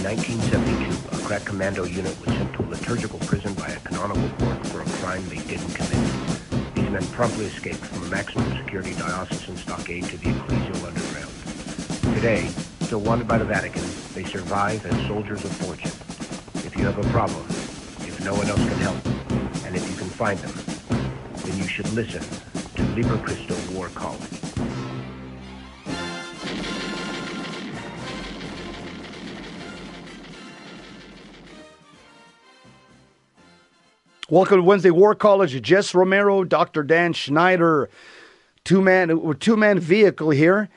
In 1972, a crack commando unit was sent to a liturgical prison by a canonical court for a crime they didn't commit. These men promptly escaped from a maximum security diocesan stockade to the ecclesial underground. Today, still wanted by the Vatican, they survive as soldiers of fortune. If you have a problem, if no one else can help, and if you can find them, then you should listen to Liber Christo War College. Welcome to Wednesday War College. Jess Romero, Dr. Dan Schneider, two man two man vehicle here,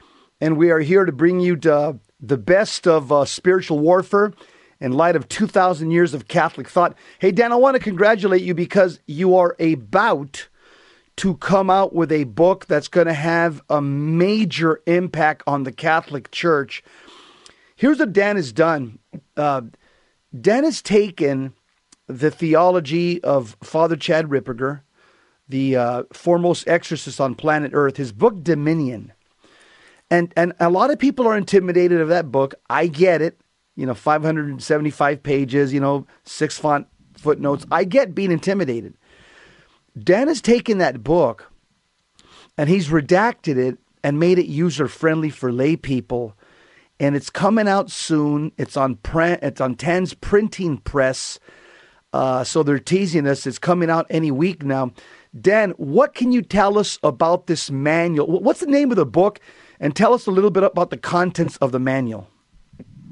and we are here to bring you to the best of uh, spiritual warfare in light of 2,000 years of Catholic thought. Hey, Dan, I want to congratulate you because you are about to come out with a book that's going to have a major impact on the Catholic Church. Here's what Dan has done uh, Dan has taken the theology of Father Chad Ripperger, the uh, foremost exorcist on planet Earth, his book Dominion. And, and a lot of people are intimidated of that book. I get it. You know, 575 pages, you know, six font footnotes. I get being intimidated. Dan has taken that book and he's redacted it and made it user friendly for lay people. And it's coming out soon. It's on print. It's on Tan's printing press. Uh, so they're teasing us. It's coming out any week now. Dan, what can you tell us about this manual? What's the name of the book? And tell us a little bit about the contents of the manual.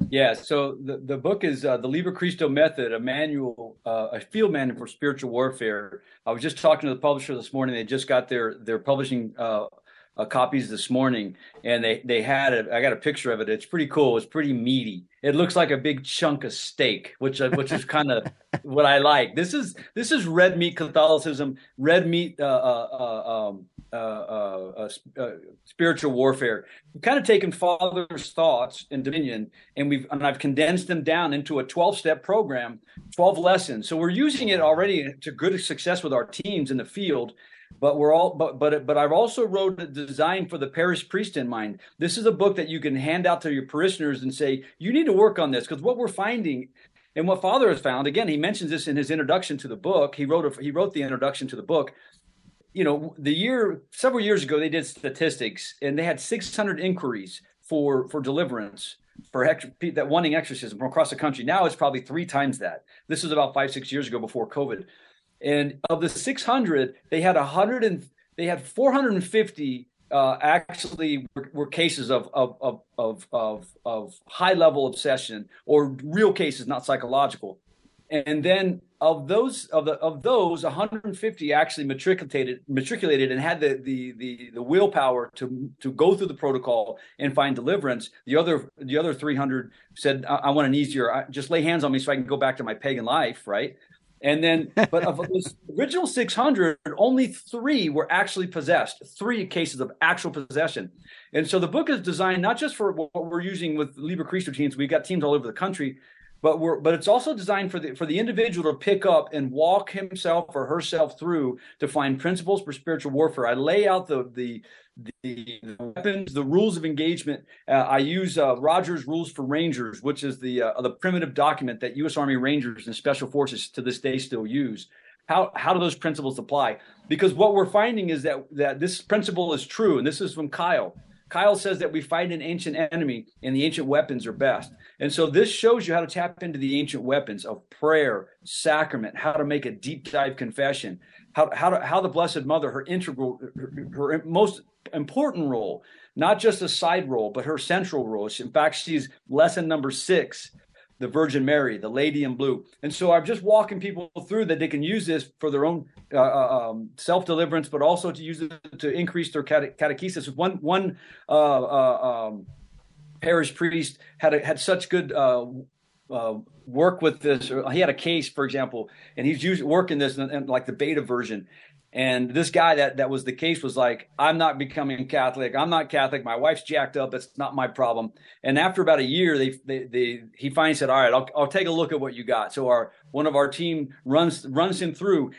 Yeah, so the, the book is uh, the Liber Christo Method, a manual, uh, a field manual for spiritual warfare. I was just talking to the publisher this morning. They just got their their publishing uh, uh, copies this morning, and they they had it. I got a picture of it. It's pretty cool. It's pretty meaty. It looks like a big chunk of steak, which uh, which is kind of what I like. This is this is red meat Catholicism, red meat uh, uh, uh um, uh, spiritual warfare. We've kind of taken Father's thoughts in Dominion, and we've and I've condensed them down into a twelve step program, twelve lessons. So we're using it already to good success with our teams in the field but we're all but but but I've also wrote a design for the parish priest in mind. This is a book that you can hand out to your parishioners and say you need to work on this because what we're finding and what Father has found again he mentions this in his introduction to the book. He wrote a, he wrote the introduction to the book. You know, the year several years ago they did statistics and they had 600 inquiries for for deliverance for that wanting exorcism from across the country. Now it's probably three times that. This was about five six years ago before COVID. And of the 600, they had 100 and they had 450 uh, actually were, were, cases of of, of of of high level obsession or real cases, not psychological. And then of those of the of those 150 actually matriculated matriculated and had the the the, the willpower to to go through the protocol and find deliverance. The other the other 300 said, "I, I want an easier. I, just lay hands on me so I can go back to my pagan life." Right. And then, but of those original 600, only three were actually possessed, three cases of actual possession. And so the book is designed not just for what we're using with Liber Christo teams, we've got teams all over the country, but we're but it's also designed for the for the individual to pick up and walk himself or herself through to find principles for spiritual warfare. I lay out the the the, weapons, the rules of engagement. Uh, I use uh, Rogers Rules for Rangers, which is the uh, the primitive document that U.S. Army Rangers and Special Forces to this day still use. How how do those principles apply? Because what we're finding is that that this principle is true, and this is from Kyle. Kyle says that we fight an ancient enemy, and the ancient weapons are best. And so this shows you how to tap into the ancient weapons of prayer, sacrament, how to make a deep dive confession, how how to, how the Blessed Mother, her integral, her, her most important role, not just a side role, but her central role. In fact, she's lesson number six, the Virgin Mary, the Lady in Blue. And so I'm just walking people through that they can use this for their own uh, uh um, self deliverance, but also to use it to increase their cate- catechesis. One one uh, uh, um, parish priest had a, had such good. Uh, uh, work with this. He had a case, for example, and he's using working this in, like the beta version, and this guy that that was the case was like, I'm not becoming Catholic. I'm not Catholic. My wife's jacked up. It's not my problem. And after about a year, they they, they he finally said, all right, I'll I'll take a look at what you got. So our one of our team runs runs him through.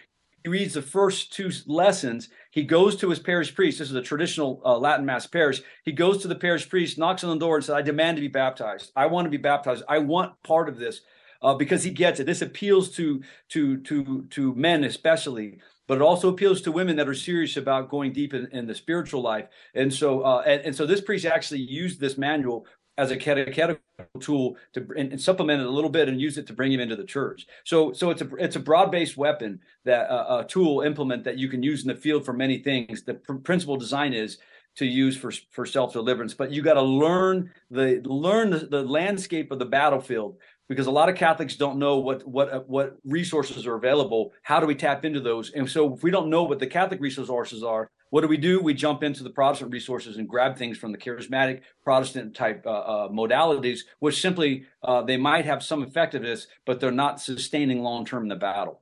He reads the first two lessons. He goes to his parish priest. This is a traditional uh, Latin Mass parish. He goes to the parish priest, knocks on the door, and says, "I demand to be baptized. I want to be baptized. I want part of this." Uh, because he gets it. This appeals to to to to men especially, but it also appeals to women that are serious about going deep in, in the spiritual life. And so, uh, and, and, so this priest actually used this manual as a catechetical tool to and, and, supplement it a little bit and use it to bring him into the church. So so it's a it's a broad based weapon that uh, a tool implement that you can use in the field for many things. The pr- principal design is to use for for self deliverance, but you got to learn the learn the, the landscape of the battlefield because a lot of Catholics don't know what what what resources are available. How do we tap into those? And so if we don't know what the Catholic resources are, what do we do? We jump into the Protestant resources and grab things from the charismatic Protestant type uh, uh, modalities, which simply uh, they might have some effectiveness, but they're not sustaining long term the battle.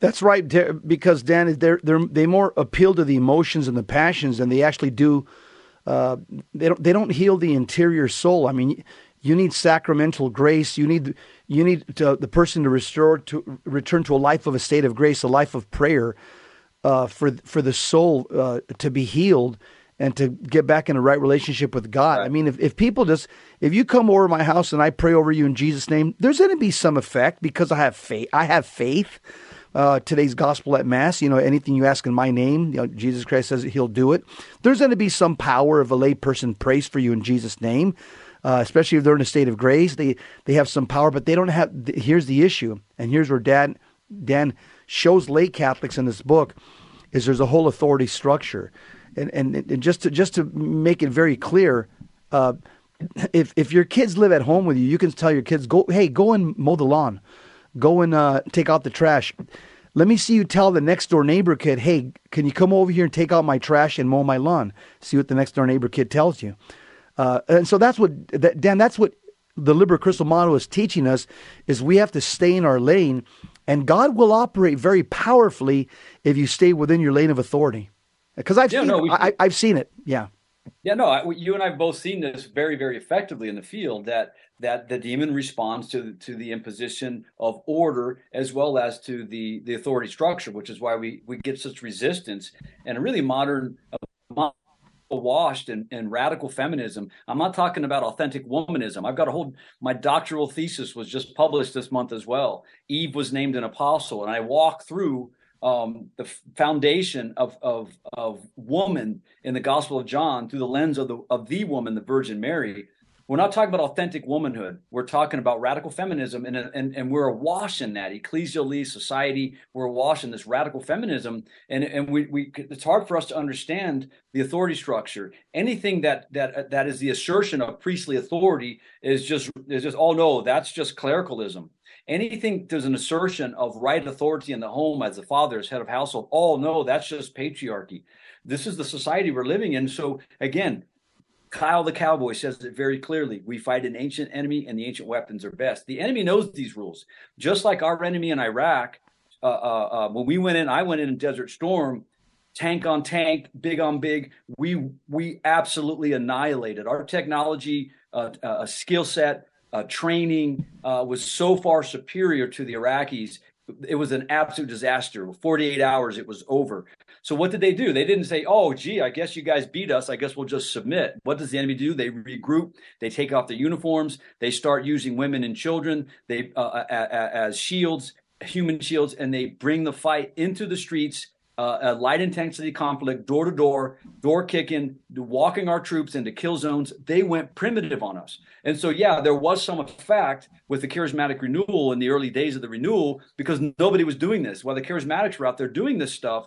That's right, because Dan, they're, they're, they more appeal to the emotions and the passions than they actually do. Uh, they don't they don't heal the interior soul. I mean, you need sacramental grace. You need you need to, the person to restore to return to a life of a state of grace, a life of prayer uh, for for the soul uh, to be healed and to get back in a right relationship with God. Right. I mean, if, if people just if you come over my house and I pray over you in Jesus' name, there's going to be some effect because I have faith. I have faith. Uh, today's gospel at mass, you know, anything you ask in my name, you know, Jesus Christ says He'll do it. There's going to be some power if a lay person prays for you in Jesus' name. Uh, especially if they're in a state of grace, they they have some power, but they don't have. Here's the issue, and here's where Dan Dan shows lay Catholics in this book is there's a whole authority structure, and and, and just to just to make it very clear. Uh, if if your kids live at home with you, you can tell your kids go, hey, go and mow the lawn, go and uh, take out the trash. Let me see you tell the next door neighbor kid, hey, can you come over here and take out my trash and mow my lawn? See what the next door neighbor kid tells you. Uh, and so that's what that, Dan. That's what the Liber Christo model is teaching us: is we have to stay in our lane and God will operate very powerfully if you stay within your lane of authority. Because I've yeah, seen no, I, have seen it. Yeah. Yeah, no, I, you and I have both seen this very, very effectively in the field. That that the demon responds to the, to the imposition of order as well as to the the authority structure, which is why we we get such resistance and a really modern washed in, in radical feminism. I'm not talking about authentic womanism. I've got a whole my doctoral thesis was just published this month as well. Eve was named an apostle, and I walk through um, the foundation of, of of woman in the Gospel of John through the lens of the of the woman, the Virgin Mary, we're not talking about authentic womanhood. We're talking about radical feminism, and and, and we're awash in that ecclesially society. We're awash in this radical feminism, and and we, we it's hard for us to understand the authority structure. Anything that that that is the assertion of priestly authority is just is just oh no, that's just clericalism. Anything there's an assertion of right authority in the home as the father, as head of household. Oh no, that's just patriarchy. This is the society we're living in. So again, Kyle the Cowboy says it very clearly. We fight an ancient enemy, and the ancient weapons are best. The enemy knows these rules, just like our enemy in Iraq. Uh, uh, uh, when we went in, I went in Desert Storm, tank on tank, big on big. We we absolutely annihilated our technology, uh, uh, skill set, uh, training was so far superior to the Iraqis. It was an absolute disaster. 48 hours, it was over. So what did they do? They didn't say, "Oh, gee, I guess you guys beat us. I guess we'll just submit." What does the enemy do? They regroup. They take off their uniforms. They start using women and children they uh, as shields, human shields, and they bring the fight into the streets uh, a light intensity conflict, door to door, door kicking, walking our troops into kill zones. They went primitive on us. And so, yeah, there was some effect with the charismatic renewal in the early days of the renewal because nobody was doing this. While the charismatics were out there doing this stuff,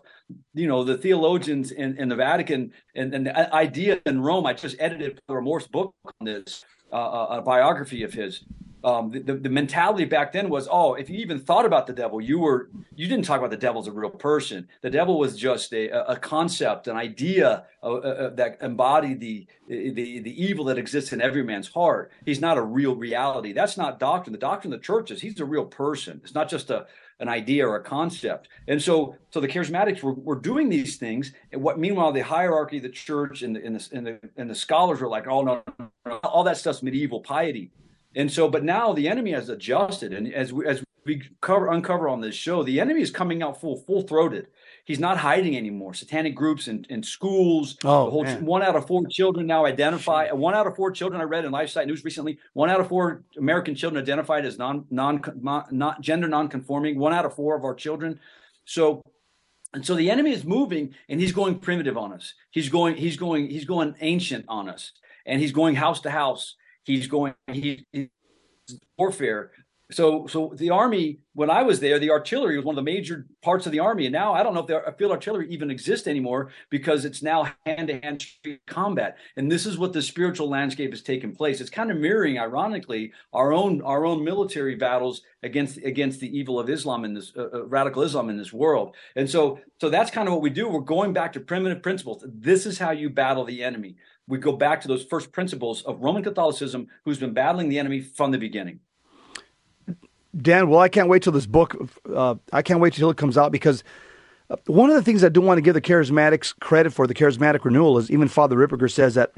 you know, the theologians in, in the Vatican and, and, the idea in Rome, I just edited Amorth's book on this, uh, a biography of his um, the, the mentality back then was, oh, if you even thought about the devil, you were you didn't talk about the devil as a real person. The devil was just a, a concept, an idea uh, uh, uh, that embodied the, the the evil that exists in every man's heart. He's not a real reality. That's not doctrine. The doctrine of the church is he's a real person. It's not just a an idea or a concept. And so, so the charismatics were, were doing these things. And what, meanwhile, the hierarchy of the church and the, and the, and the, and the scholars were like, oh, no, no, all that stuff's medieval piety. And so, but now the enemy has adjusted, and as we, as we cover uncover on this show, the enemy is coming out full full throated. He's not hiding anymore. Satanic groups and, in schools. Oh, whole, one out of four children now identify. One out of four children I read in LifeSite News recently. One out of four American children identified as non non not gender non-conforming. One out of four of our children. So and so the enemy is moving and he's going primitive on us. He's going, he's going, he's going ancient on us. And he's going house to house. He's going, he, he's warfare. So so the army when i was there the artillery was one of the major parts of the army. And now i don't know if the field artillery even exists anymore because it's now hand-to-hand combat. And this is what the spiritual landscape has taken place. It's kind of mirroring ironically our own our own military battles against against the evil of islam in this uh, uh, radical islam in this world. And so so that's kind of what we do. We're going back to primitive principles. This is how you battle the enemy we go back to those first principles of roman catholicism who's been battling the enemy from the beginning Dan, well, I can't wait till this book. Uh, I can't wait till it comes out because uh, one of the things I do want to give the charismatics credit for the charismatic renewal is even Father Ripperger says that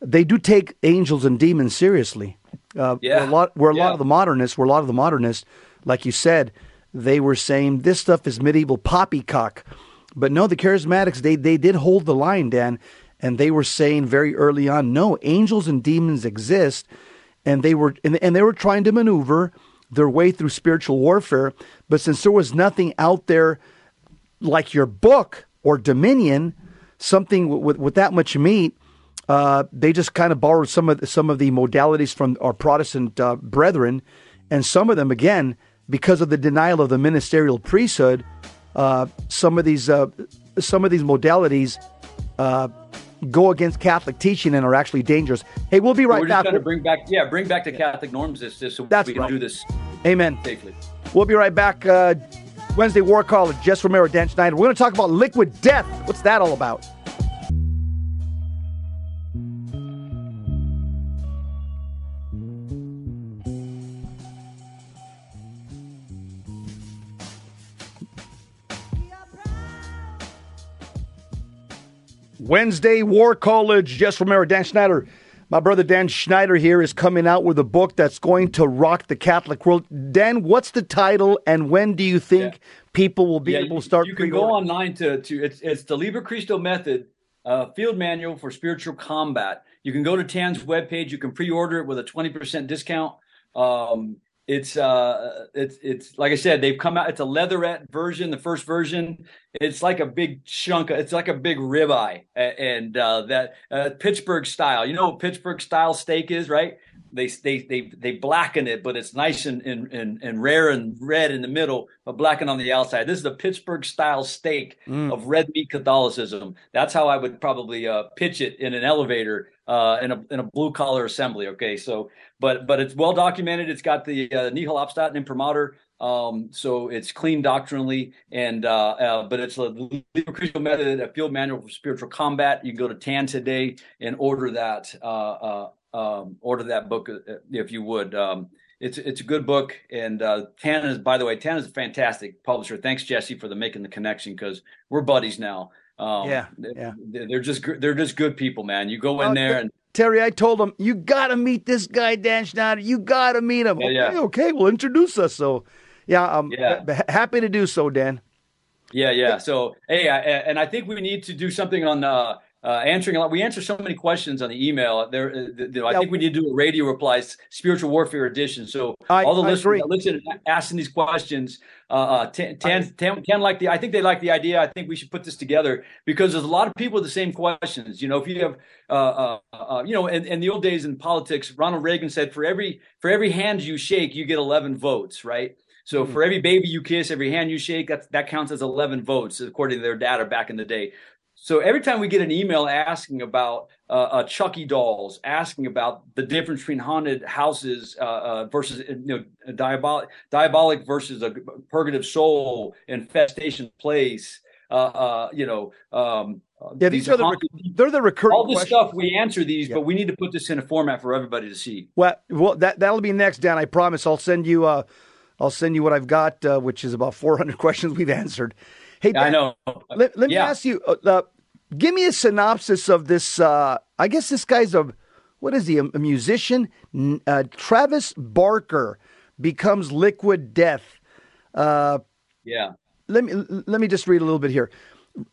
they do take angels and demons seriously. Uh, yeah. Where a lot, where a yeah. lot of the modernists, where a lot of the modernists, like you said, they were saying this stuff is medieval poppycock. But no, the charismatics they they did hold the line, Dan, and they were saying very early on, no, angels and demons exist, and they were and, and they were trying to maneuver their way through spiritual warfare. But since there was nothing out there like your book or Dominion, something with, with, with that much meat, uh, they just kind of borrowed some of the, some of the modalities from our Protestant uh, brethren, and some of them again because of the denial of the ministerial priesthood. Uh, some of these uh, some of these modalities uh, go against Catholic teaching and are actually dangerous. Hey, we'll be right We're back. Just trying to bring back, yeah, bring back the Catholic norms. This, this so That's we can right. do this Amen. safely. We'll be right back. Uh, Wednesday War College, Jess Romero, Dan Schneider. We're going to talk about liquid death. What's that all about? Wednesday War College, Jess Romero, Dan Schneider. My brother Dan Schneider here is coming out with a book that's going to rock the Catholic world. Dan, what's the title, and when do you think Yeah. people will be Yeah, able you, to start? you can go online to to it's it's the Liber Christo Method uh, Field Manual for Spiritual Combat. You can go to Tan's webpage. You can pre-order it with a twenty percent discount. Um, it's uh, it's it's like I said, they've come out. It's a leatherette version. The first version, it's like a big chunk. It's like a big ribeye, and uh, that uh, Pittsburgh style. You know what Pittsburgh style steak is, right? They they they they blacken it, but it's nice and and, and, and rare and red in the middle, but blackened on the outside. This is the Pittsburgh style steak of red meat Catholicism. That's how I would probably uh, pitch it in an elevator uh, in a in a blue collar assembly. Okay, so but but it's well documented. It's got the uh, nihil obstat imprimatur. Um, so it's clean doctrinally, and uh, uh, but it's a Christo method, a field manual for spiritual combat. You can go to TAN today and order that. Uh, uh, um, order that book uh, if you would. Um, it's it's a good book, and uh, TAN is, by the way, TAN is a fantastic publisher. Thanks, Jesse, for the making the connection because we're buddies now. Um, Yeah, yeah. They're just they're just good people, man. You go in Uh, there and Terry, I told him you got to meet this guy, Dan Schneider. You got to meet him. Yeah, okay, yeah. okay, well, introduce us. So, yeah, I'm Yeah. ha- happy to do so, Dan. Yeah, yeah. So, hey, I, and I think we need to do something on uh, uh, answering a lot. We answer so many questions on the email. There, uh, you know, I Yeah. think we need to do a radio replies, spiritual warfare edition. So, I- all the I listeners listen, asking these questions, uh, uh, Tan, Tan, Tan, Tan like the. I think they like the idea. I think we should put this together because there's a lot of people with the same questions. You know, if you have, uh, uh, uh, you know, in, in the old days in politics, Ronald Reagan said, for every for every hand you shake, you get 11 votes, right? So for every baby you kiss, every hand you shake, that that counts as 11 votes according to their data back in the day. So every time we get an email asking about uh, uh, Chucky dolls, asking about the difference between haunted houses uh, uh, versus you know diabolic, diabolic versus a purgative soul, infestation place, uh, uh, you know, um, Yeah, these are the haunted- rec- they're the recurring all this questions. stuff. We answer these, Yeah. but we need to put this in a format for everybody to see. Well, well, that that'll be next, Dan. I promise. I'll send you. Uh, I'll send you what I've got, uh, which is about 400 questions we've answered. Hey, Dan, I know. Let, let me Yeah. ask you. Give me a synopsis of this. Uh, I guess this guy's a what is he? A, musician? Uh, Travis Barker becomes liquid death. Uh, yeah. Let me let me just read a little bit here.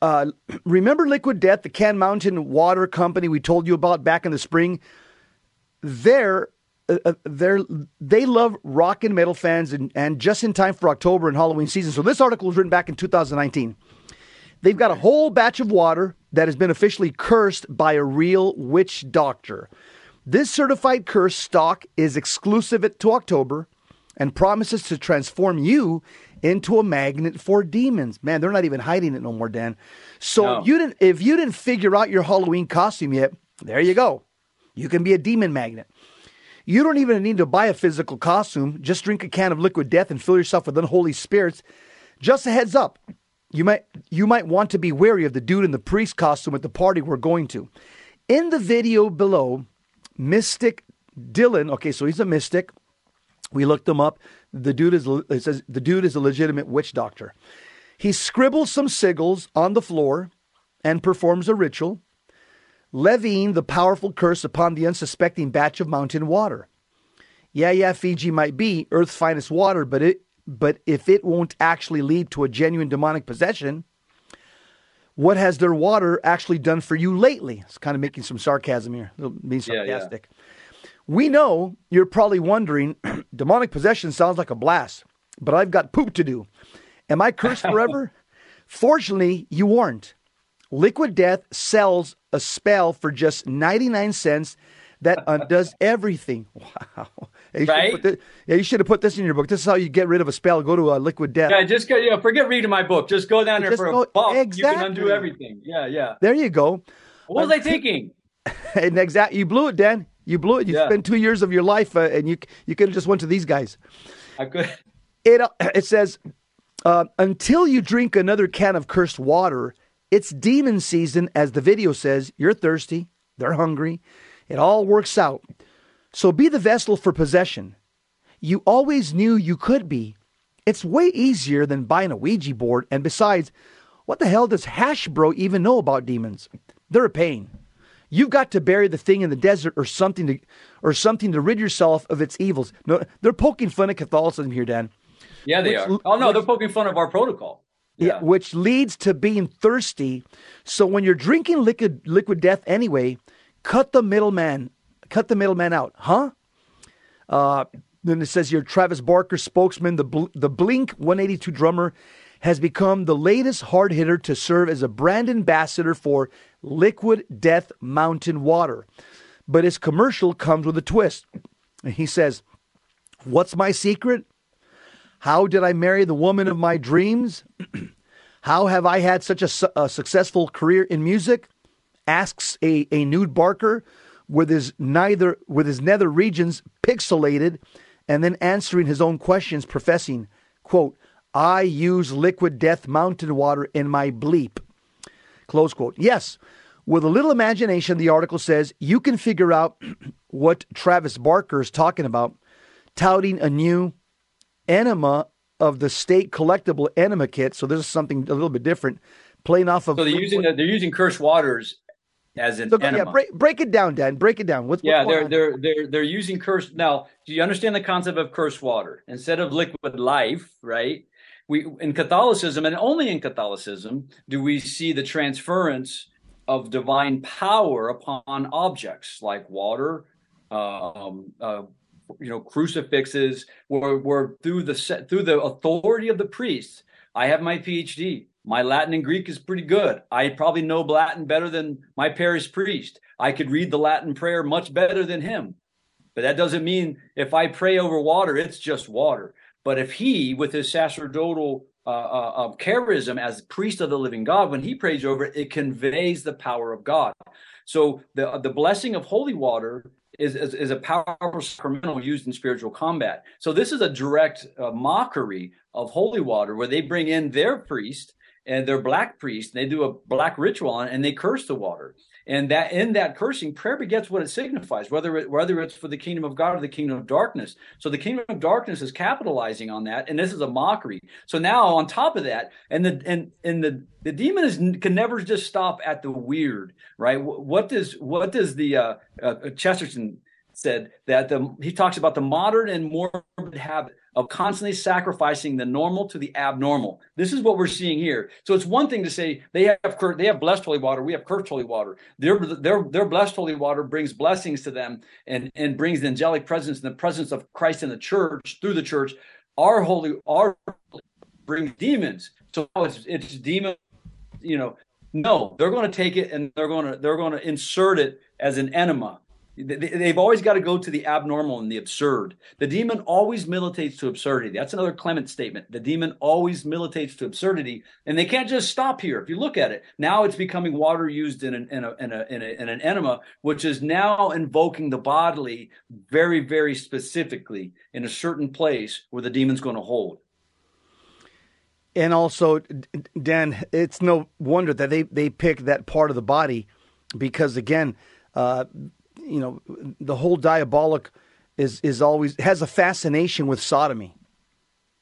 Uh, remember Liquid Death, the Can Mountain Water Company we told you about back in the spring? They're uh, uh, they're they love rock and metal fans, and, and just in time for October and Halloween season. So this article was written back in 2019. They've got a whole batch of water that has been officially cursed by a real witch doctor. This certified curse stock is exclusive to October and promises to transform you into a magnet for demons. Man, they're not even hiding it no more, Dan. So no. you didn't if you didn't figure out your Halloween costume yet, there you go. You can be a demon magnet. You don't even need to buy a physical costume. Just drink a can of liquid death and fill yourself with unholy spirits. Just a heads up. You might you might want to be wary of the dude in the priest costume at the party we're going to. In the video below, Mystic Dylan, okay, so he's a mystic. We looked him up. The dude is it says the dude is a legitimate witch doctor. He scribbles some sigils on the floor and performs a ritual, levying the powerful curse upon the unsuspecting batch of mountain water. Yeah, yeah, Fiji might be Earth's finest water, but it but if it won't actually lead to a genuine demonic possession, what has their water actually done for you lately? It's kind of making some sarcasm here, being sarcastic. Yeah, yeah. We know you're probably wondering, demonic possession sounds like a blast, but I've got poop to do. Am I cursed forever? Fortunately, you aren't. Liquid Death sells a spell for just 99 cents that undoes everything. Wow. You right? This, yeah, you should have put this in your book. This is how you get rid of a spell. Go to a liquid death. Yeah, just go. Yeah, forget reading my book. Just go down there just for go, a buck. Exactly. You can undo everything. Yeah, yeah. There you go. What was uh, I thinking? and exact, you blew it, Dan. You blew it. You yeah. spent two years of your life, uh, and you you could have just went to these guys. I could. It uh, it says uh, until you drink another can of cursed water, it's demon season. As the video says, you're thirsty. They're hungry. It all works out. So be the vessel for possession. You always knew you could be. It's way easier than buying a Ouija board. And besides, what the hell does Hasbro even know about demons? They're a pain. You've got to bury the thing in the desert or something to or something to rid yourself of its evils. No, they're poking fun at Catholicism here, Dan. Yeah, they which, are. Oh no, which, they're poking fun of our protocol. Yeah. yeah, which leads to being thirsty. So when you're drinking liquid liquid death anyway, cut the middleman, cut the middleman out, huh? Uh, then it says here, Travis Barker, spokesman, the the Blink 182 drummer, has become the latest hard hitter to serve as a brand ambassador for liquid death mountain water. But his commercial comes with a twist. He says, What's my secret? How did I marry the woman of my dreams? How have I had such a, su- a, successful career in music? Asks a, a nude Barker with his neither with his nether regions pixelated and then answering his own questions, professing, quote, I use liquid death mountain water in my bleep. Close quote. Yes, with a little imagination, the article says you can figure out what Travis Barker is talking about, touting a new enema of the state collectible enema kit. So this is something a little bit different, playing off of. So they're using the, they're using cursed waters as an so, enema. Yeah, break, break it down, Dan. Break it down. What's, yeah, they're they're they're they're using cursed. Now, do you understand the concept of cursed water instead of liquid life? Right we in Catholicism and only in Catholicism do we see the transference of divine power upon objects like water, um, uh, you know, crucifixes, where, where through the through the authority of the priest. I have my PhD. My Latin and Greek is pretty good. I probably know Latin better than my parish priest. I could read the Latin prayer much better than him. But that doesn't mean if I pray over water, it's just water. But if he, with his sacerdotal uh, uh, charism as priest of the living God, when he prays over it, it conveys the power of God. So the the blessing of holy water is, is, is a powerful sacramental used in spiritual combat. So this is a direct uh, mockery of holy water, where they bring in their priest and their black priest, and they do a black ritual on, and they curse the water. And that in that cursing prayer begets what it signifies whether it whether it's for the kingdom of god or the kingdom of darkness. So the kingdom of darkness is capitalizing on that and this is a mockery. So now on top of that and the and and the the demon is can never just stop at the weird right? What does what does the uh, uh chesterton said that the he talks about the modern and morbid habit of constantly sacrificing the normal to the abnormal. This is what we're seeing here. So it's one thing to say they have they have blessed holy water, we have cursed holy water. Their their their blessed holy water brings blessings to them and and brings the angelic presence and the presence of Christ in the church through the church. Our holy our brings demons. So it's it's demon, you know. No, they're going to take it and they're going to they're going to insert it as an enema They've always got to go to the abnormal and the absurd. The demon always militates to absurdity. That's another Clement statement. The demon always militates to absurdity, and they can't just stop here. If you look at it, now it's becoming water used in an, in, a, in, a, in, a, in an enema, which is now invoking the bodily very, very specifically in a certain place where the demon's going to hold. And also, Dan, it's no wonder that they, they pick that part of the body because, again, uh, you know, the whole diabolic is is always has a fascination with sodomy.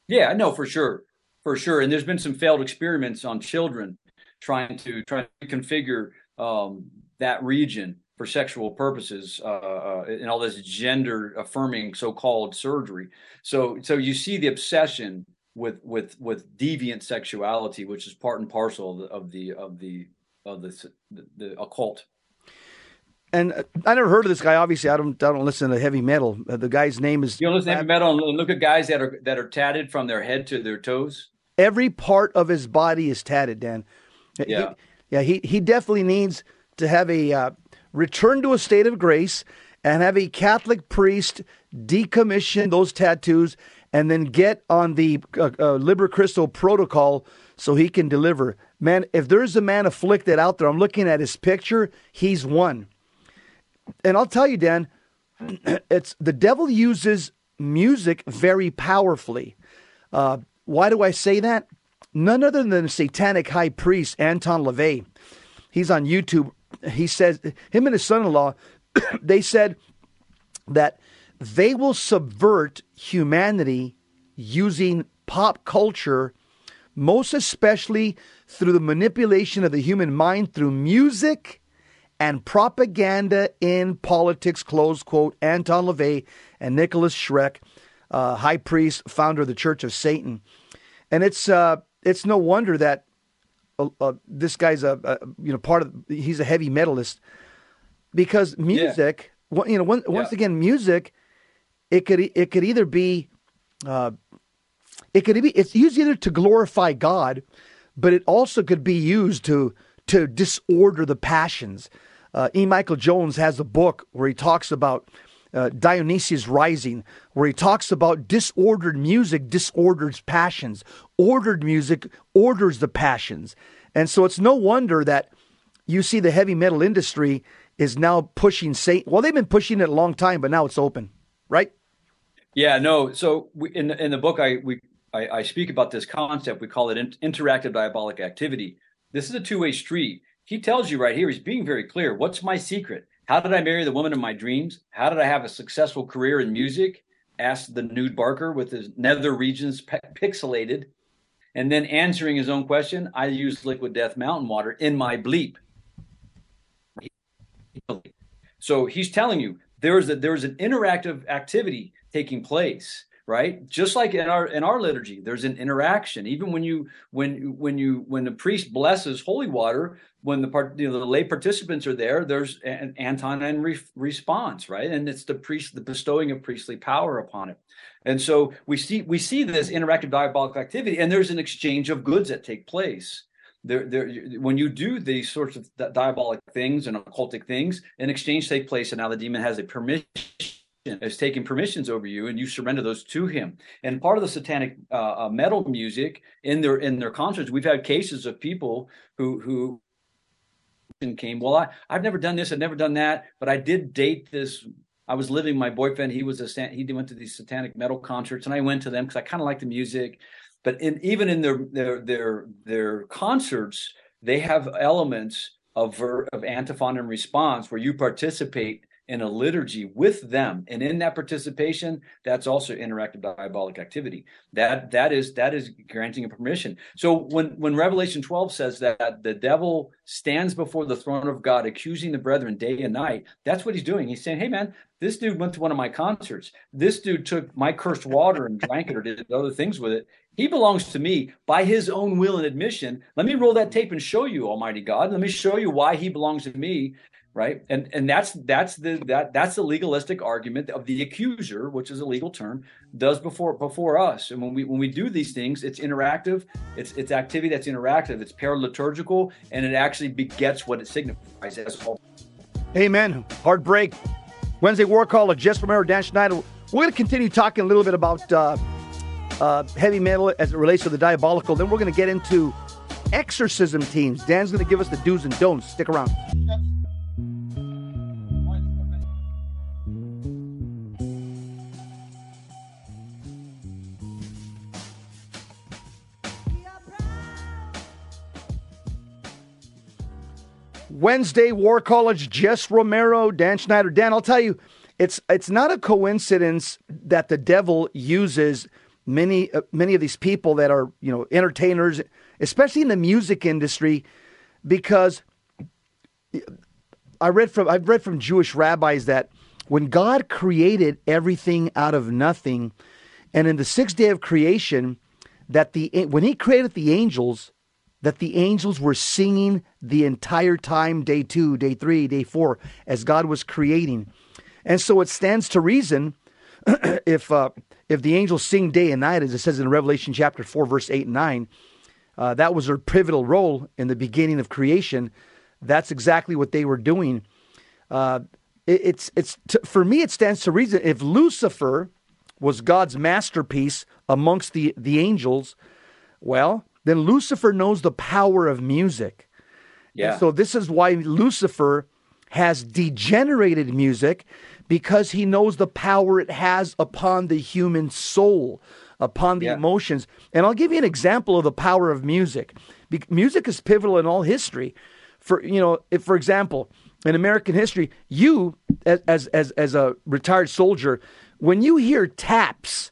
Yeah, I know for sure, for sure. And there's been some failed experiments on children trying to try to configure um, that region for sexual purposes uh, uh, and all this gender affirming so-called surgery. So, so you see the obsession with with with deviant sexuality, which is part and parcel of the of the of the, of the, the occult. And uh, I never heard of this guy. Obviously, I don't. I don't listen to heavy metal. Uh, the guy's name is. You don't listen to heavy metal and look at guys that are that are tatted from their head to their toes. Every part of his body is tatted, Dan. Yeah, he, yeah. He he definitely needs to have a uh, return to a state of grace and have a Catholic priest decommission those tattoos and then get on the uh, uh, Liber Christo protocol so he can deliver. Man, if there's a man afflicted out there, I'm looking at his picture. He's one and I'll tell you, Dan, it's the devil uses music very powerfully. Uh, why do I say that? None other than the satanic high priest Anton LaVey. He's on YouTube. He says him and his son-in-law. they said that they will subvert humanity using pop culture, most especially through the manipulation of the human mind through music and propaganda in politics, close quote, Anton LaVey and Nicholas Schreck, uh, high priest, founder of the Church of Satan. And it's, uh, it's no wonder that uh, uh this guy's a, a, you know, part of, he's a heavy metalist because music, yeah. you know, once yeah. again, music, it could, it could either be, uh, it could be, it's used either to glorify God, but it also could be used to, to disorder the passions uh, E. Michael Jones has a book where he talks about uh, Dionysius Rising, where he talks about disordered music disorders passions. Ordered music orders the passions. And so it's no wonder that you see the heavy metal industry is now pushing Satan. Well, they've been pushing it a long time, but now it's open, right? Yeah, no. So we, in in the book, I we I, I speak about this concept. We call it in, interactive diabolic activity. This is a two way street he tells you right here, he's being very clear. What's my secret? How did I marry the woman of my dreams? How did I have a successful career in music? Asked the nude Barker with his nether regions pe- pixelated. And then answering his own question, I use liquid death mountain water in my bleep. So he's telling you there's a there's an interactive activity taking place right? Just like in our in our liturgy there's an interaction. Even when you when when you when the priest blesses holy water when the part you know the lay participants are there there's an antiphon and re- response right? And it's the priest the bestowing of priestly power upon it. And so we see we see this interactive diabolic activity and there's an exchange of goods that take place. There, there, when you do these sorts of diabolic things and occultic things, an exchange take place, and now the demon has a permission is taking permissions over you and you surrender those to him. And part of the satanic uh, uh, metal music in their in their concerts we've had cases of people who who came well I, i've never done this i've never done that but i did date this i was living my boyfriend he was a he went to these satanic metal concerts and i went to them because i kind of like the music. But in, even in their their their their concerts they have elements of ver, of antiphon and response where you participate in a liturgy with them. And in that participation that's also interactive diabolic activity. That that is that is granting a permission. So when when revelation 12 says that the devil stands before the throne of god accusing the brethren day and night that's what he's doing. He's saying hey man this dude went to one of my concerts. This dude took my cursed water and drank it or did other things with it. He belongs to me by his own will and admission. Let me roll that tape and show you, Almighty God. Let me show you why he belongs to me right? And and that's that's the that that's the legalistic argument of the accuser which is a legal term does before before us. And when we when we do these things it's interactive it's it's activity that's interactive it's paraliturgical and it actually begets what it signifies as well amen. Hard break wednesday war college Jess Romero Dan Schneider we're going to continue talking a little bit about uh, uh, heavy metal as it relates to the diabolical. Then we're going to get into exorcism teams. Dan's going to give us the do's and don'ts. Stick around Wednesday War College, Jess Romero, Dan Schneider. Dan, I'll tell you, it's it's not a coincidence that the devil uses many uh, many of these people that are you know entertainers, especially in the music industry, because I read from I've read from Jewish rabbis that when God created everything out of nothing, and in the sixth day of creation, that the when He created the angels, that the angels were singing the entire time, day two, day three, day four, as God was creating. And so it stands to reason if uh, if the angels sing day and night, as it says in Revelation chapter four, verse eight and nine, uh, that was their pivotal role in the beginning of creation. That's exactly what they were doing. Uh, it, it's it's t- for me, it stands to reason if Lucifer was God's masterpiece amongst the the angels, well, then Lucifer knows the power of music. Yeah. And so this is why Lucifer has degenerated music because he knows the power it has upon the human soul, upon the yeah. emotions. And I'll give you an example of the power of music. Be- music is pivotal in all history. For you know, if for example, in American history, you as as as, as a retired soldier, when you hear taps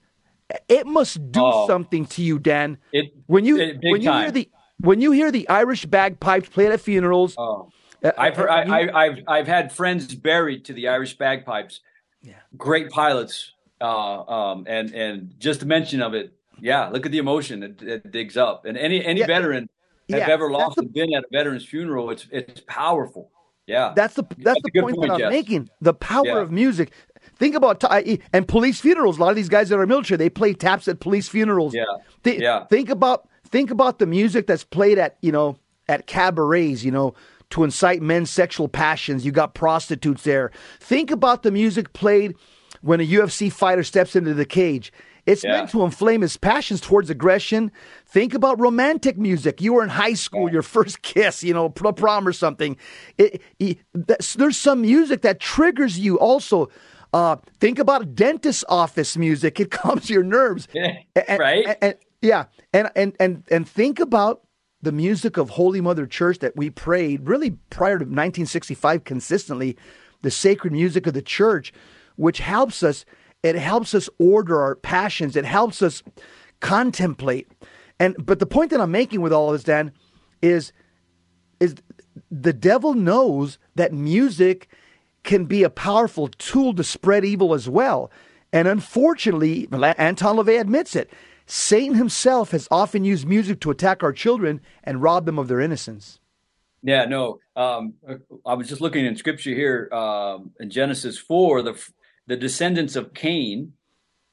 it must do oh, something to you, Dan. It, when you it, when you time. hear the when you hear the Irish bagpipes played at funerals. Oh. Uh, I've heard, I, have I've had friends buried to the Irish bagpipes. Yeah. Great pilots, uh, um, and and just the mention of it, yeah. Look at the emotion it, it digs up, and any any yeah. veteran have yeah. ever lost and been at a veteran's funeral, it's it's powerful. Yeah, that's the that's, that's the point, point, that I'm Jeff. making. The power yeah. of music. Think about and police funerals. A lot of these guys that are military, they play taps at police funerals. Yeah. Th- yeah. Think about think about the music that's played at you know at cabarets. You know to incite men's sexual passions. You got prostitutes there. Think about the music played when a UFC fighter steps into the cage. It's yeah. meant to inflame his passions towards aggression. Think about romantic music. You were in high school, your first kiss, you know, prom or something. It, it, there's some music that triggers you also. Uh, think about dentist office music. It calms your nerves. Yeah, and, right. And, and, yeah. And, and, and, and think about the music of Holy Mother Church that we prayed really prior to 1965 consistently, the sacred music of the church, which helps us. It helps us order our passions. It helps us contemplate. And but the point that I'm making with all of this, Dan, is is the devil knows that music can be a powerful tool to spread evil as well. And unfortunately, Anton LaVey admits it. Satan himself has often used music to attack our children and rob them of their innocence. Yeah, no. Um, I was just looking in scripture here um, in Genesis four, the the descendants of Cain.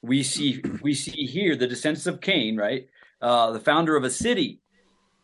We see we see here the descendants of Cain, right? Uh, the founder of a city,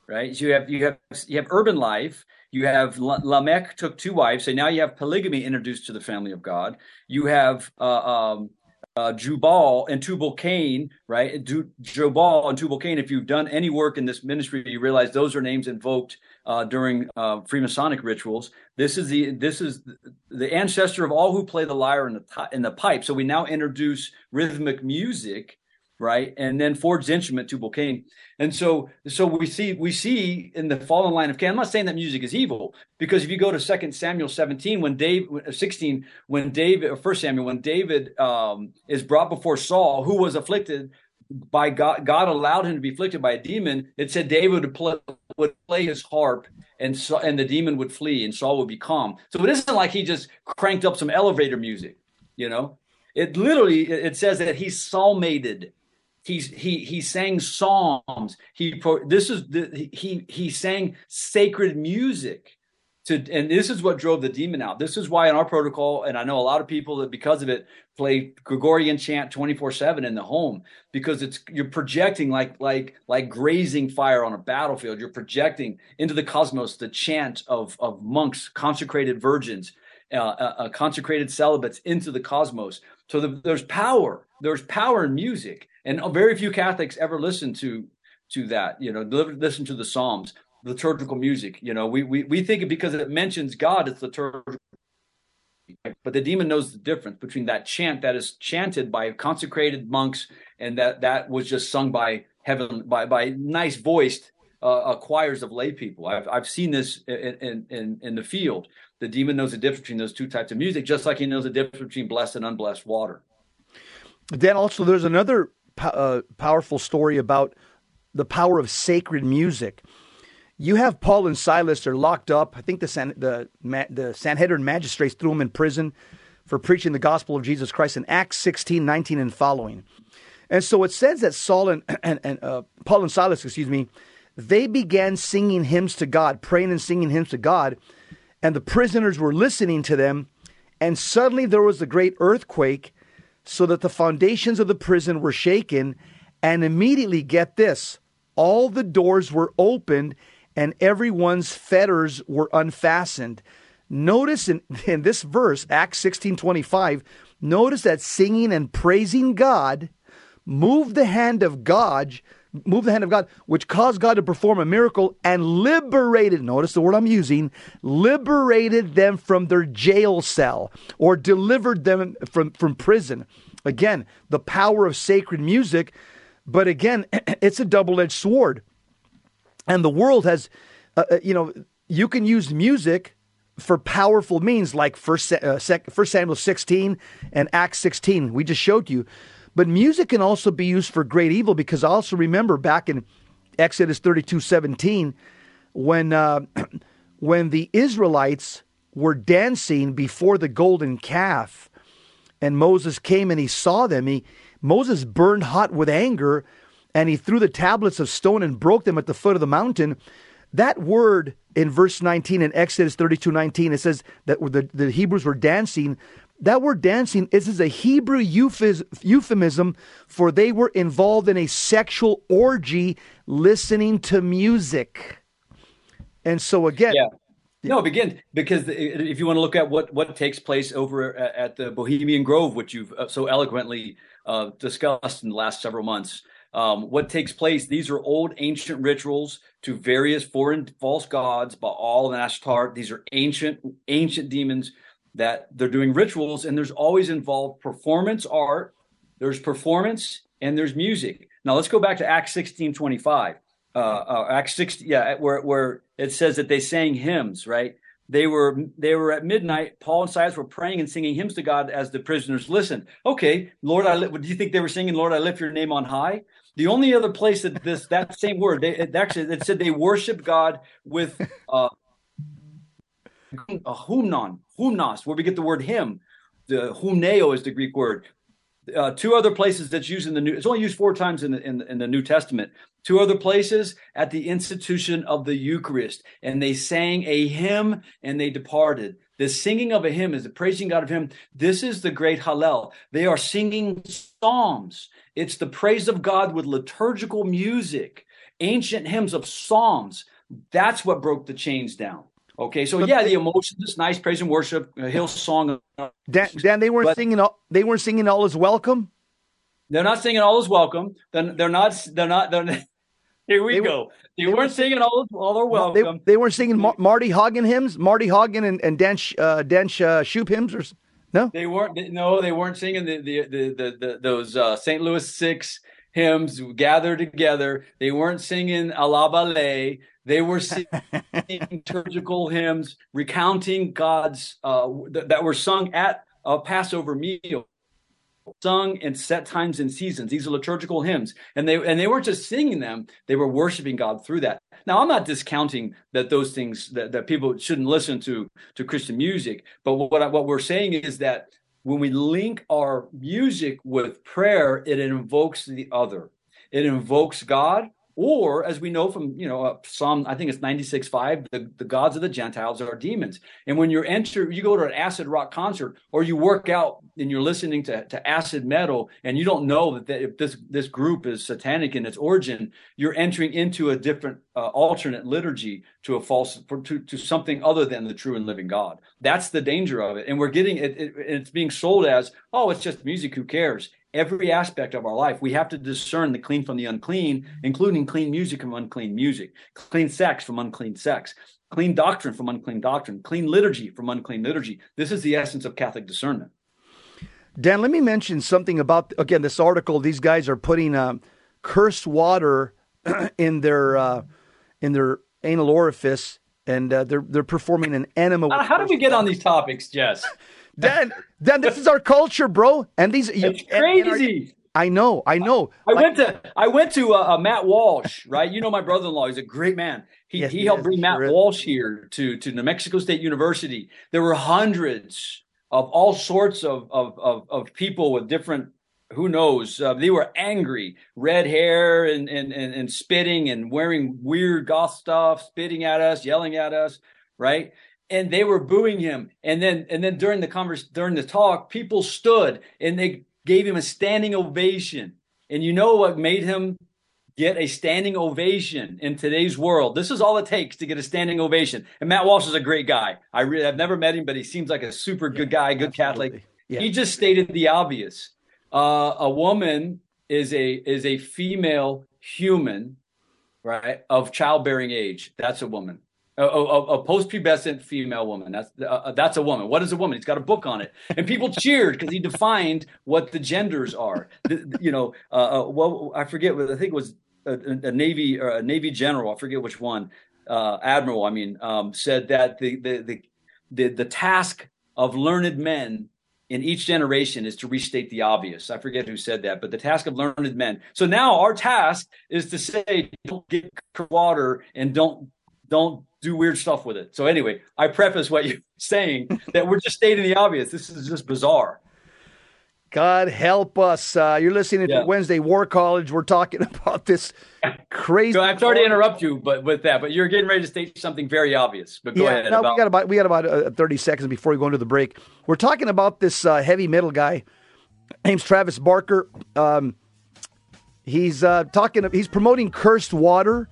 right? So you have you have you have urban life, you have Lamech took two wives. So now you have polygamy introduced to the family of God. You have uh, um, uh, Jubal and Tubal Cain, right? Jubal and Tubal Cain. If you've done any work in this ministry, you realize those are names invoked uh, during uh, Freemasonic rituals. This is the this is the ancestor of all who play the lyre and the in the pipe. So we now introduce rhythmic music right? And then forged instrument, Tubal Cain. And so, so we see we see in the fallen line of Cain. I'm not saying that music is evil, because if you go to Second Samuel 17, when Dave 16, when David or First Samuel, when David um, is brought before Saul, who was afflicted by God, God allowed him to be afflicted by a demon. It said David would play, would play his harp, and so, and the demon would flee, and Saul would be calm. So it isn't like he just cranked up some elevator music, you know. It literally it says that he psalmated he's he he sang psalms. He this is the, he he sang sacred music to and this is what drove the demon out. This is why in our protocol and i know a lot of people that because of it play gregorian chant 24 7 in the home because it's you're projecting like like like grazing fire on a battlefield. You're projecting into the cosmos the chant of of monks consecrated virgins uh, uh, uh consecrated celibates into the cosmos. So the, there's power. There's power in music and very few Catholics ever listen to to that. You know, listen to the Psalms, liturgical music. You know, we we we think it because it mentions God, it's liturgical. But the demon knows the difference between that chant that is chanted by consecrated monks and that that was just sung by heaven by by nice voiced uh, choirs of lay people. I've I've seen this in, in in the field. The demon knows the difference between those two types of music, just like he knows the difference between blessed and unblessed water. Then also, there's another uh, powerful story about the power of sacred music. You have Paul and Silas are locked up. I think the San, the the Sanhedrin magistrates threw them in prison for preaching the gospel of Jesus Christ in Acts 16, 19 and following. And so it says that Saul and, and, and uh, Paul and Silas, excuse me, they began singing hymns to God, praying and singing hymns to God, and the prisoners were listening to them. And suddenly there was a great earthquake, so that the foundations of the prison were shaken, and immediately, get this, all the doors were opened and everyone's fetters were unfastened. Notice in, in this verse, Acts 16 25, notice that singing and praising God moved the hand of God, moved the hand of God, which caused God to perform a miracle and liberated, notice the word I'm using, liberated them from their jail cell or delivered them from, from prison. Again, the power of sacred music, but again, it's a double edged sword. And the world has, uh, uh, you know, you can use music for powerful means like First, uh, First Samuel 16 and Acts 16. We just showed you. But music can also be used for great evil because I also remember back in Exodus 32 17 when, uh, when the Israelites were dancing before the golden calf and Moses came and he saw them. He, Moses burned hot with anger and he threw the tablets of stone and broke them at the foot of the mountain. That word in verse 19 in Exodus 32 19, it says that the, the Hebrews were dancing. That word dancing is, is a Hebrew euphemism for they were involved in a sexual orgy listening to music. And so, again, yeah. No, begin because if you want to look at what what takes place over at the Bohemian Grove, which you've uh, so eloquently uh, discussed in the last several months, um, what takes place? These are old ancient rituals to various foreign false gods, Baal and Ashtar. These are ancient ancient demons that they're doing rituals, and there's always involved performance art. There's performance and there's music. Now let's go back to Acts sixteen twenty five uh, uh, Acts 60, yeah, where where it says that they sang hymns, right? They were they were at midnight. Paul and Silas were praying and singing hymns to God as the prisoners listened. Okay, Lord, I what do you think they were singing, Lord, I lift your name on high? The only other place that this that same word, they it actually it said they worship God with uh, a humnon, humnos, where we get the word hymn. The humneo is the Greek word uh, two other places that's used in the new. It's only used four times in the in, in the New Testament. Two other places at the institution of the Eucharist, and they sang a hymn and they departed. The singing of a hymn is the praising God of Him. This is the great Hallel. They are singing psalms. It's the praise of God with liturgical music, ancient hymns of psalms. That's what broke the chains down. Okay, so but yeah, the emotions, nice praise and worship, Hillsong. Dan, Dan they weren't singing. All, they weren't singing "All Is Welcome." They're not singing "All Is Welcome." Then they're not. They're not. They're, here we they go. Were, they, they weren't singing "All All Are Welcome." They, they weren't singing Mar- Marty Haugen hymns, Marty Haugen and, and Dan uh, Dan uh, Shoop hymns, or no? They weren't. No, they weren't singing the the the, the, the those uh, St. Louis Six hymns gathered together. They weren't singing Alabaré. They were singing liturgical hymns recounting God's uh, th- that were sung at a Passover meal sung in set times and seasons. These are liturgical hymns, and they and they weren't just singing them; they were worshiping God through that. Now, I'm not discounting that those things that, that people shouldn't listen to to Christian music, but what I, what we're saying is that when we link our music with prayer, it invokes the other. It invokes God, or, as we know from, you know, uh, Psalm, I think it's 96 5, the, the gods of the Gentiles are demons. And when you're enter, you go to an acid rock concert or you work out and you're listening to, to acid metal and you don't know that, that if this, this group is satanic in its origin, you're entering into a different uh, alternate liturgy to a false, to, to something other than the true and living God. That's the danger of it. And we're getting it, it it's being sold as, oh, it's just music, who cares? Every aspect of our life. We have to discern the clean from the unclean, including clean music from unclean music, clean sex from unclean sex, clean doctrine from unclean doctrine, clean liturgy from unclean liturgy. This is the essence of Catholic discernment. Dan, let me mention something about again this article. These guys are putting uh, cursed water in their uh, in their anal orifice, and uh, they're they're performing an enema. how do we get water. on these topics, Jess? Dan, Dan, this is our culture, bro. And these, it's crazy. And, I know, I know. I, I like, went to I went to uh, uh, Matt Walsh, right? You know my brother-in-law. He's a great man. He yes, he helped bring Matt sure Walsh here to to New Mexico State University. There were hundreds of all sorts of of of, of people with different who knows uh, they were angry red hair and, and and and spitting and wearing weird goth stuff spitting at us yelling at us right and they were booing him. And then and then during the converse during the talk, people stood and they gave him a standing ovation. And you know what made him get a standing ovation in today's world? This is all it takes to get a standing ovation. And Matt Walsh is a great guy. I really I've never met him, but he seems like a super good guy, good Absolutely. Catholic. Yeah. He just stated the obvious. Uh, a woman is a is a female human, right, of childbearing age. That's a woman a, a, a post-pubescent female woman. That's uh, uh, that's a woman. What is a woman? He's got a book on it, and people cheered because he defined what the genders are. The, you know, uh, uh, well, I forget. I think it was a, a navy a navy general. I forget which one. Uh, admiral, I mean, um, said that the, the the the the task of learned men in each generation is to restate the obvious. I forget who said that, but the task of learned men. So now our task is to say, don't get water and don't don't do weird stuff with it. So anyway, I preface what you're saying that we're just stating the obvious. This is just bizarre. God help us. Uh, you're listening to. Wednesday War College. We're talking about this crazy. So I'm sorry to interrupt you, but with that, but you're getting ready to state something very obvious. But go yeah, ahead. No, about- we got about we got about uh, 30 seconds before we go into the break. We're talking about this uh, heavy metal guy. Name's Travis Barker. Um, he's uh, talking. He's promoting cursed water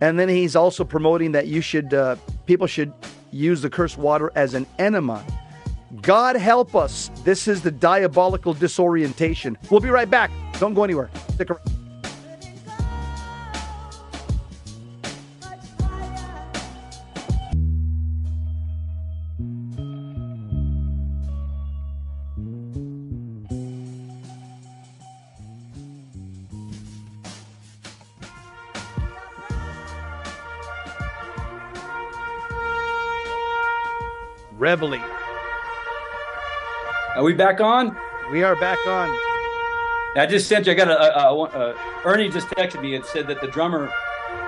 and then he's also promoting that you should, uh, people should use the cursed water as an enema. God help us. This is the diabolical disorientation. We'll be right back. Don't go anywhere. Stick around. Reveille. Are we back on? We are back on. I just sent you. I got a, a, a, a Ernie just texted me and said that the drummer.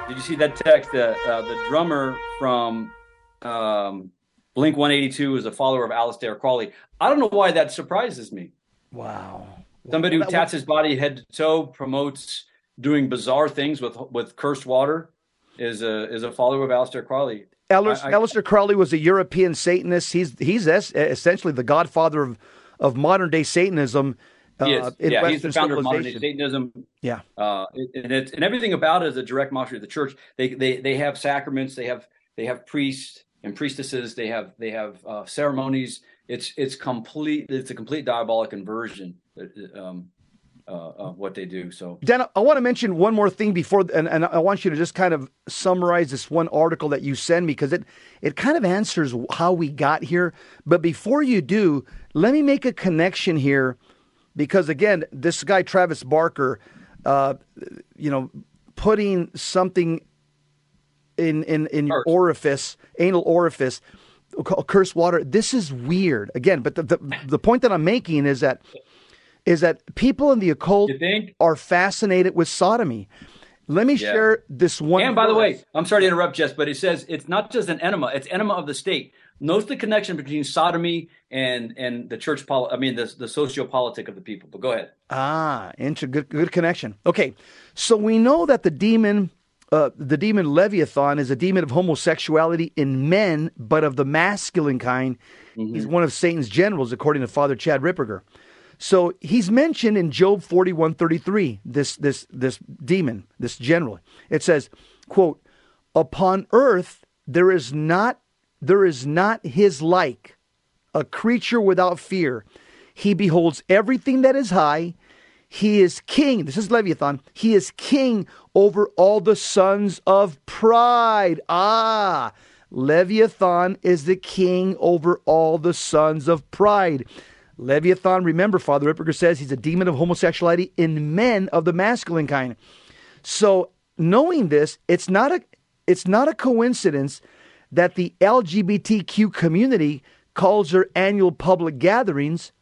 Did you see that text? The uh, the drummer from um, Blink 182 is a follower of Aleister Crowley. I don't know why that surprises me. Wow. Somebody who tats his body head to toe promotes doing bizarre things with with cursed water is a is a follower of Aleister Crowley. Aleister, Crowley was a European Satanist. He's he's es- essentially the godfather of, of modern day Satanism. Uh, he is. yeah, Western he's the founder of modern day Satanism. Yeah, uh, and it's and everything about it is a direct mockery of the church. They they they have sacraments. They have they have priests and priestesses. They have they have uh, ceremonies. It's it's complete. It's a complete diabolic inversion. Um, uh, what they do. So, Dan, I want to mention one more thing before, and, and I want you to just kind of summarize this one article that you send me because it it kind of answers how we got here. But before you do, let me make a connection here because again, this guy Travis Barker. uh, you know, putting something in in in your orifice, anal orifice, curse water. This is weird. Again, but the, the the point that I'm making is that is that people in the occult think? are fascinated with sodomy. Let me Yeah. share this one. And by the way. I'm sorry to interrupt, Jess, but it says it's not just an enema; it's enema of the state. Notice the connection between sodomy and and the church poli- I mean, the the sociopolitic of the people. But go ahead. Ah, inter- good, good connection. Okay, so we know that the demon, uh, the demon Leviathan, is a demon of homosexuality in men, but of the masculine kind. He's one of Satan's generals, according to Father Chad Ripperger. So he's mentioned in Job forty one thirty three. This this this demon, this general. It says, "quote Upon earth there is not there is not his like." a creature without fear. He beholds everything that is high. He is king. This is Leviathan. He is king over all the sons of pride. Ah, Leviathan is the king over all the sons of pride. Leviathan, remember, Father Ripperger says he's a demon of homosexuality in men of the masculine kind. So, knowing this, it's not a it's not a coincidence that the LGBTQ community calls their annual public gatherings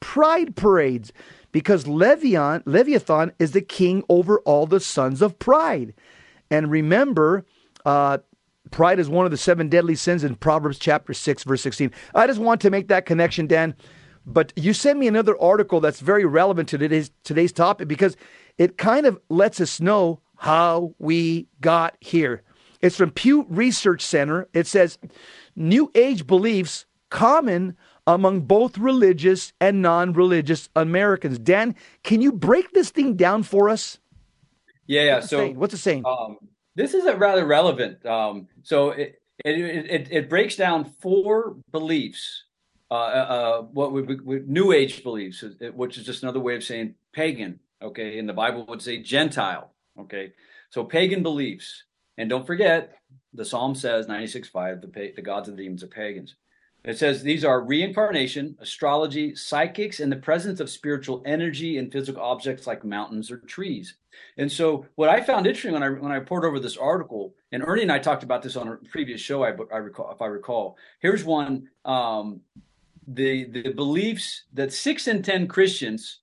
pride parades because Leviathan, Leviathan is the king over all the sons of pride. And remember, uh, pride is one of the seven deadly sins in Proverbs chapter 6, verse 16. I just want to make that connection, Dan. But you sent me another article that's very relevant to today's, today's topic because it kind of lets us know how we got here. It's from Pew Research Center. It says New Age beliefs common among both religious and non religious Americans. Dan, can you break this thing down for us? Yeah, yeah. What's So saying? What's it saying? um, this is a rather relevant. Um, so it, it it it breaks down four beliefs. Uh, uh, what we, New Age beliefs, which is just another way of saying pagan. Okay, and the Bible would say Gentile. Okay, so pagan beliefs, and don't forget the Psalm says ninety six five the the gods and the demons are pagans. It says these are reincarnation, astrology, psychics, and the presence of spiritual energy in physical objects like mountains or trees. And so, what I found interesting when I when I poured over this article, and Ernie and I talked about this on a previous show, I, I recall, if I recall. Here's one: um, the the beliefs that six in ten Christians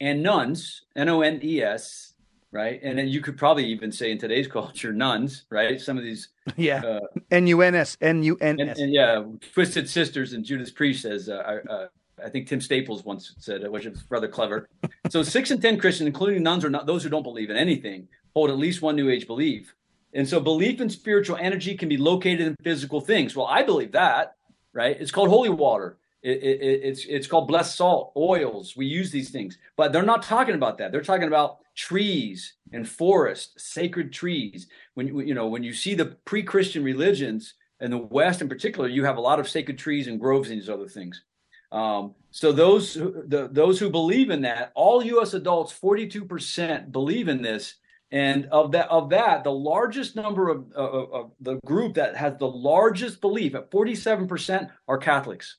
and nuns, N O N E S, right, and then you could probably even say in today's culture, nuns, right? Some of these yeah. uh, N U N S. N U N S. yeah, Twisted Sisters and Judas Priest says, uh, I, uh, I think Tim Staples once said, it, which is rather clever. so six in 10 Christians, including nuns or not, those who don't believe in anything, hold at least one New Age belief. And so belief in spiritual energy can be located in physical things. Well, I believe that, right? It's called holy water. It, it, it- it's it's called blessed salt, oils. We use these things, but they're not talking about that. They're talking about trees and forests, sacred trees. When you know when you see the pre-Christian religions in the West, in particular, you have a lot of sacred trees and groves and these other things. Um, so those the, those who believe in that, all U.S. adults, forty-two percent believe in this, and of that of that, the largest number of, of, of the group that has the largest belief at forty-seven percent are Catholics.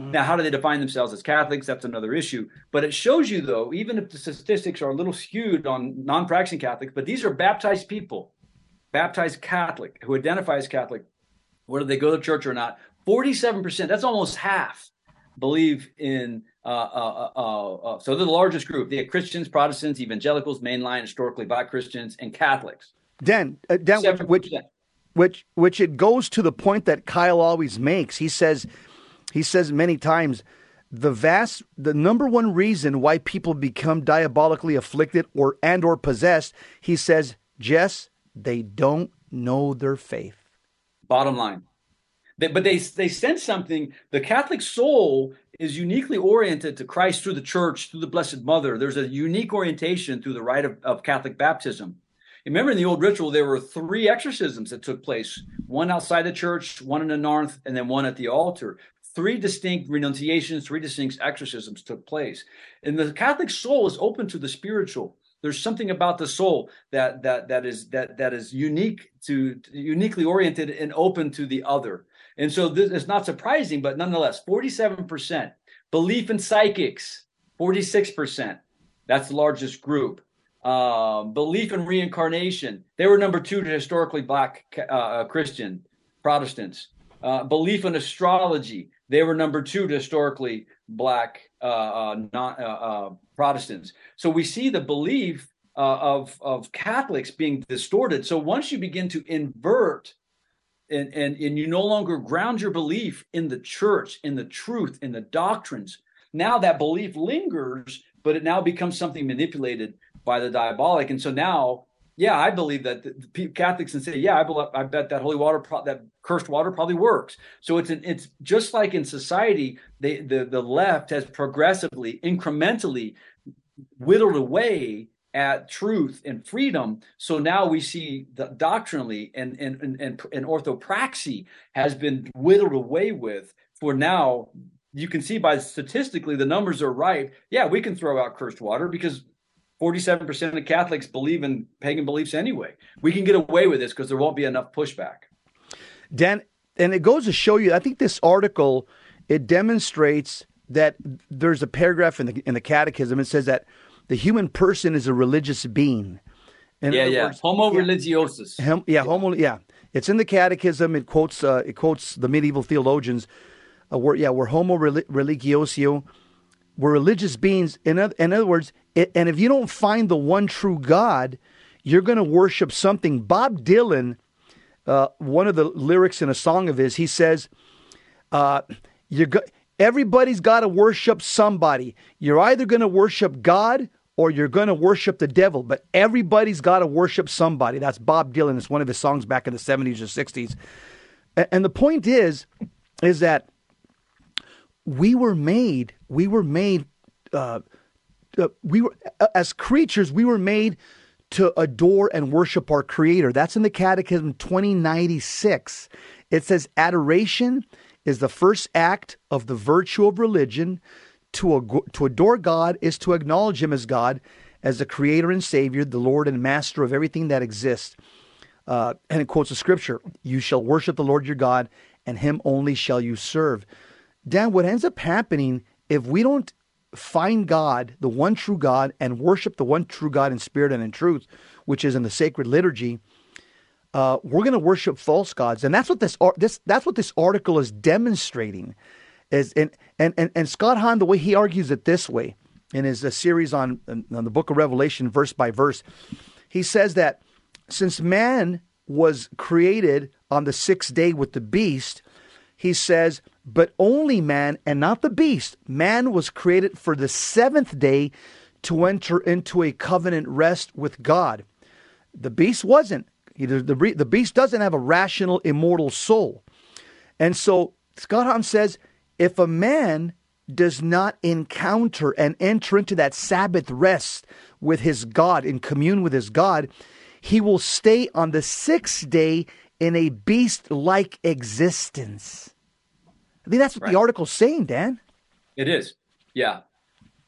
Now, how do they define themselves as Catholics? That's another issue. But it shows you, though, even if the statistics are a little skewed on non practicing Catholics, but these are baptized people, baptized Catholic, who identify as Catholic, whether they go to church or not. 47%, that's almost half, believe in. Uh, uh, uh, uh, so they're the largest group. They have Christians, Protestants, evangelicals, mainline, historically black Christians, and Catholics. Dan, uh, Dan which, which, 7%. which which it goes to the point that Kyle always makes. He says he says many times the vast the number one reason why people become diabolically afflicted or and or possessed, he says, Jess, they don't know their faith. Bottom line. They, but they they sense something. The Catholic soul is uniquely oriented to Christ through the church, through the Blessed Mother. There's a unique orientation through the rite of, of Catholic baptism. Remember in the old ritual, there were three exorcisms that took place one outside the church, one in the north, and then one at the altar. Three distinct renunciations, three distinct exorcisms took place. And the Catholic soul is open to the spiritual. There's something about the soul that that that is that that is unique to uniquely oriented and open to the other. And so this is not surprising, but nonetheless, 47% belief in psychics, 46%. That's the largest group. Um, belief in reincarnation. They were number two to historically black uh, Christian Protestants. Uh, belief in astrology. They were number two to historically black uh, uh uh, uh, Protestants. So we see the belief of of Catholics being distorted. So once you begin to invert and, and, and you no longer ground your belief in the church, in the truth, in the doctrines, now that belief lingers, but it now becomes something manipulated by the diabolic. And so now, yeah, I believe that the, the Catholics can say, yeah, I, believe, I bet that holy water, pro- that cursed water probably works. So it's an, it's just like in society, they, the the left has progressively, incrementally whittled away at truth and freedom. So now we see that doctrinally and, and, and, and, orthopraxy has been whittled away with for now. You can see by statistically the numbers are right. Yeah, we can throw out cursed water because 47% of Catholics believe in pagan beliefs anyway. We can get away with this because there won't be enough pushback. Dan, and it goes to show you, I think this article, it demonstrates that there's a paragraph in the, in the catechism. It says that the human person is a religious being. In yeah, yeah. Words, homo yeah, religiosus. Hum, yeah, homo. Yeah, it's in the Catechism. It quotes. Uh, it quotes the medieval theologians. Uh, we're, yeah, we're homo religiosio. We're religious beings. In other, in other words, and if you don't find the one true God, you're going to worship something. Bob Dylan, uh, one of the lyrics in a song of his, he says, uh, "You're go- everybody's got to worship somebody. You're either going to worship God or you're going to worship the devil. But everybody's got to worship somebody. That's Bob Dylan. It's one of his songs back in the 70s or 60s. And the point is, is that we were made, we were made, uh, we were, as creatures, we were made to adore and worship our Creator. That's in the Catechism 2096. It says, adoration is the first act of the virtue of religion to, to adore God is to acknowledge Him as God, as the Creator and Savior, the Lord and Master of everything that exists. Uh, and it quotes the scripture You shall worship the Lord your God, and Him only shall you serve. Dan, what ends up happening if we don't find God, the one true God, and worship the one true God in spirit and in truth, which is in the sacred liturgy, uh, we're going to worship false gods, and that's what this this that's what this article is demonstrating. Is and and and, and Scott Hahn, the way he argues it this way in his uh, series on, on the Book of Revelation, verse by verse, he says that since man was created on the sixth day with the beast, he says, but only man and not the beast. Man was created for the seventh day to enter into a covenant rest with God. The beast wasn't. The, the, beast doesn't have a rational, immortal soul. And so Scott says if a man does not encounter and enter into that Sabbath rest with his God, in commune with his God, he will stay on the sixth day in a beast like existence. I think that's what right. the article's saying, Dan. It is. Yeah.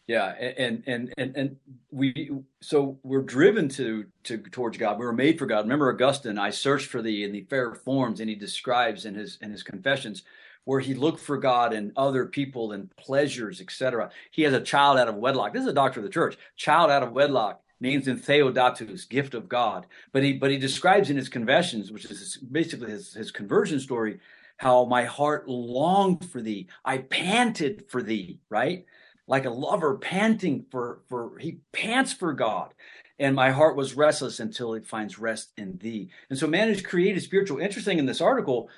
Yeah. And, and, and, and we, so we're driven to, to, towards God. We were made for God. Remember Augustine, I searched for thee in the fair forms, and he describes in his, in his confessions, where he looked for God in other people and pleasures, etc. He has a child out of wedlock. This is a doctor of the church. Child out of wedlock names him Theodatus, gift of God. But he but he describes in his confessions, which is basically his, his conversion story, how my heart longed for thee. I panted for thee, right? Like a lover panting for for he pants for God. And my heart was restless until it finds rest in thee. And so man is created spiritual. Interesting in this article,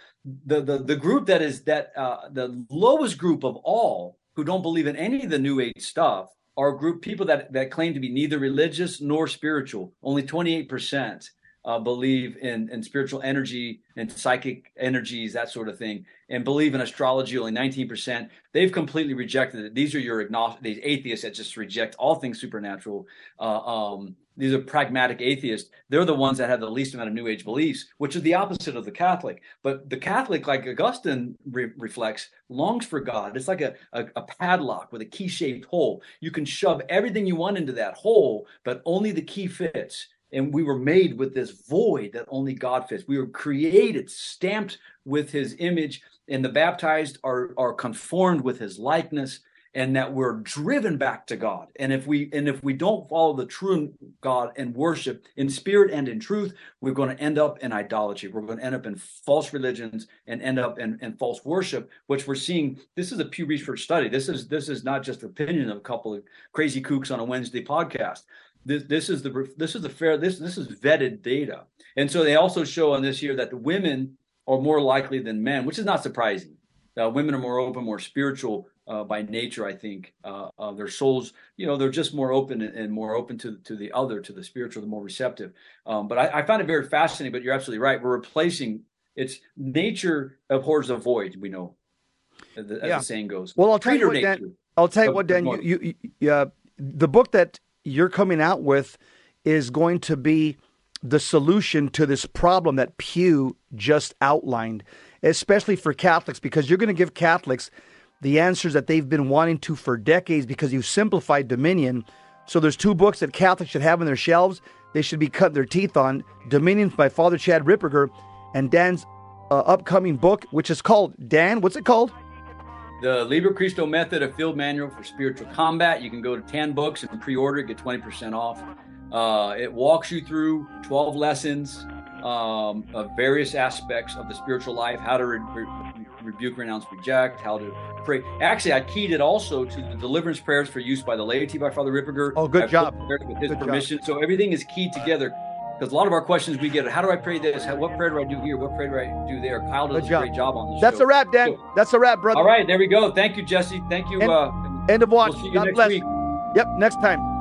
the the the group that is that uh, the lowest group of all who don't believe in any of the new age stuff are group people that that claim to be neither religious nor spiritual only 28% uh, believe in, in spiritual energy and psychic energies, that sort of thing, and believe in astrology, only 19%. They've completely rejected it. These are your agnostic, these atheists that just reject all things supernatural. Uh, um, these are pragmatic atheists. They're the ones that have the least amount of New Age beliefs, which is the opposite of the Catholic. But the Catholic, like Augustine re- reflects, longs for God. It's like a, a, a padlock with a key shaped hole. You can shove everything you want into that hole, but only the key fits and we were made with this void that only God fits. We were created, stamped with his image, and the baptized are, are conformed with his likeness. and that we're driven back to God. And if we and if we don't follow the true God and worship in spirit and in truth, we're going to end up in idolatry. We're going to end up in false religions and end up in, in false worship, which we're seeing. This is a Pew Research study. This is this is not just opinion of a couple of crazy kooks on a Wednesday podcast. This, this is the this is the fair this this is vetted data. And so they also show on this year that the women are more likely than men, which is not surprising. Uh, women are more open, more spiritual uh, by nature. I think uh, uh, their souls, you know, they're just more open and, and, more open to to the other, to the spiritual, the more receptive. Um, but I, I found it very fascinating. But you're absolutely right. We're replacing it's nature abhors the void. We know, as yeah. the saying goes. Well, I'll tell you what, Dan. I'll tell you what, Dan. You, you, you uh, the book that you're coming out with is going to be the solution to this problem that Pew just outlined, especially for Catholics, because you're going to give Catholics the answers that they've been wanting to for decades because you simplified Dominion. So there's two books that Catholics should have on their shelves. They should be cutting their teeth on Dominion by Father Chad Ripperger and Dan's uh, upcoming book, which is called Dan. What's it called? The Liber Christo Method, a field manual for spiritual combat. You can go to Tan Books and pre-order get 20% off. Uh, it walks you through 12 lessons um, of various aspects of the spiritual life, how to re- re- rebuke, renounce, reject, how to pray. Actually, I keyed it also to the deliverance prayers for use by the laity by Father Ripperger. Oh, good I've job. With his good permission. Job. So everything is keyed together. Because a lot of our questions we get, how do I pray this? How, what prayer do I do here? What prayer do I do there? Kyle does a great job on this. That's show. a wrap, Dan. That's a wrap, brother. All right, there we go. Thank you, Jesse. Thank you. End, uh, end of watch. We'll God bless. Week. Yep, next time.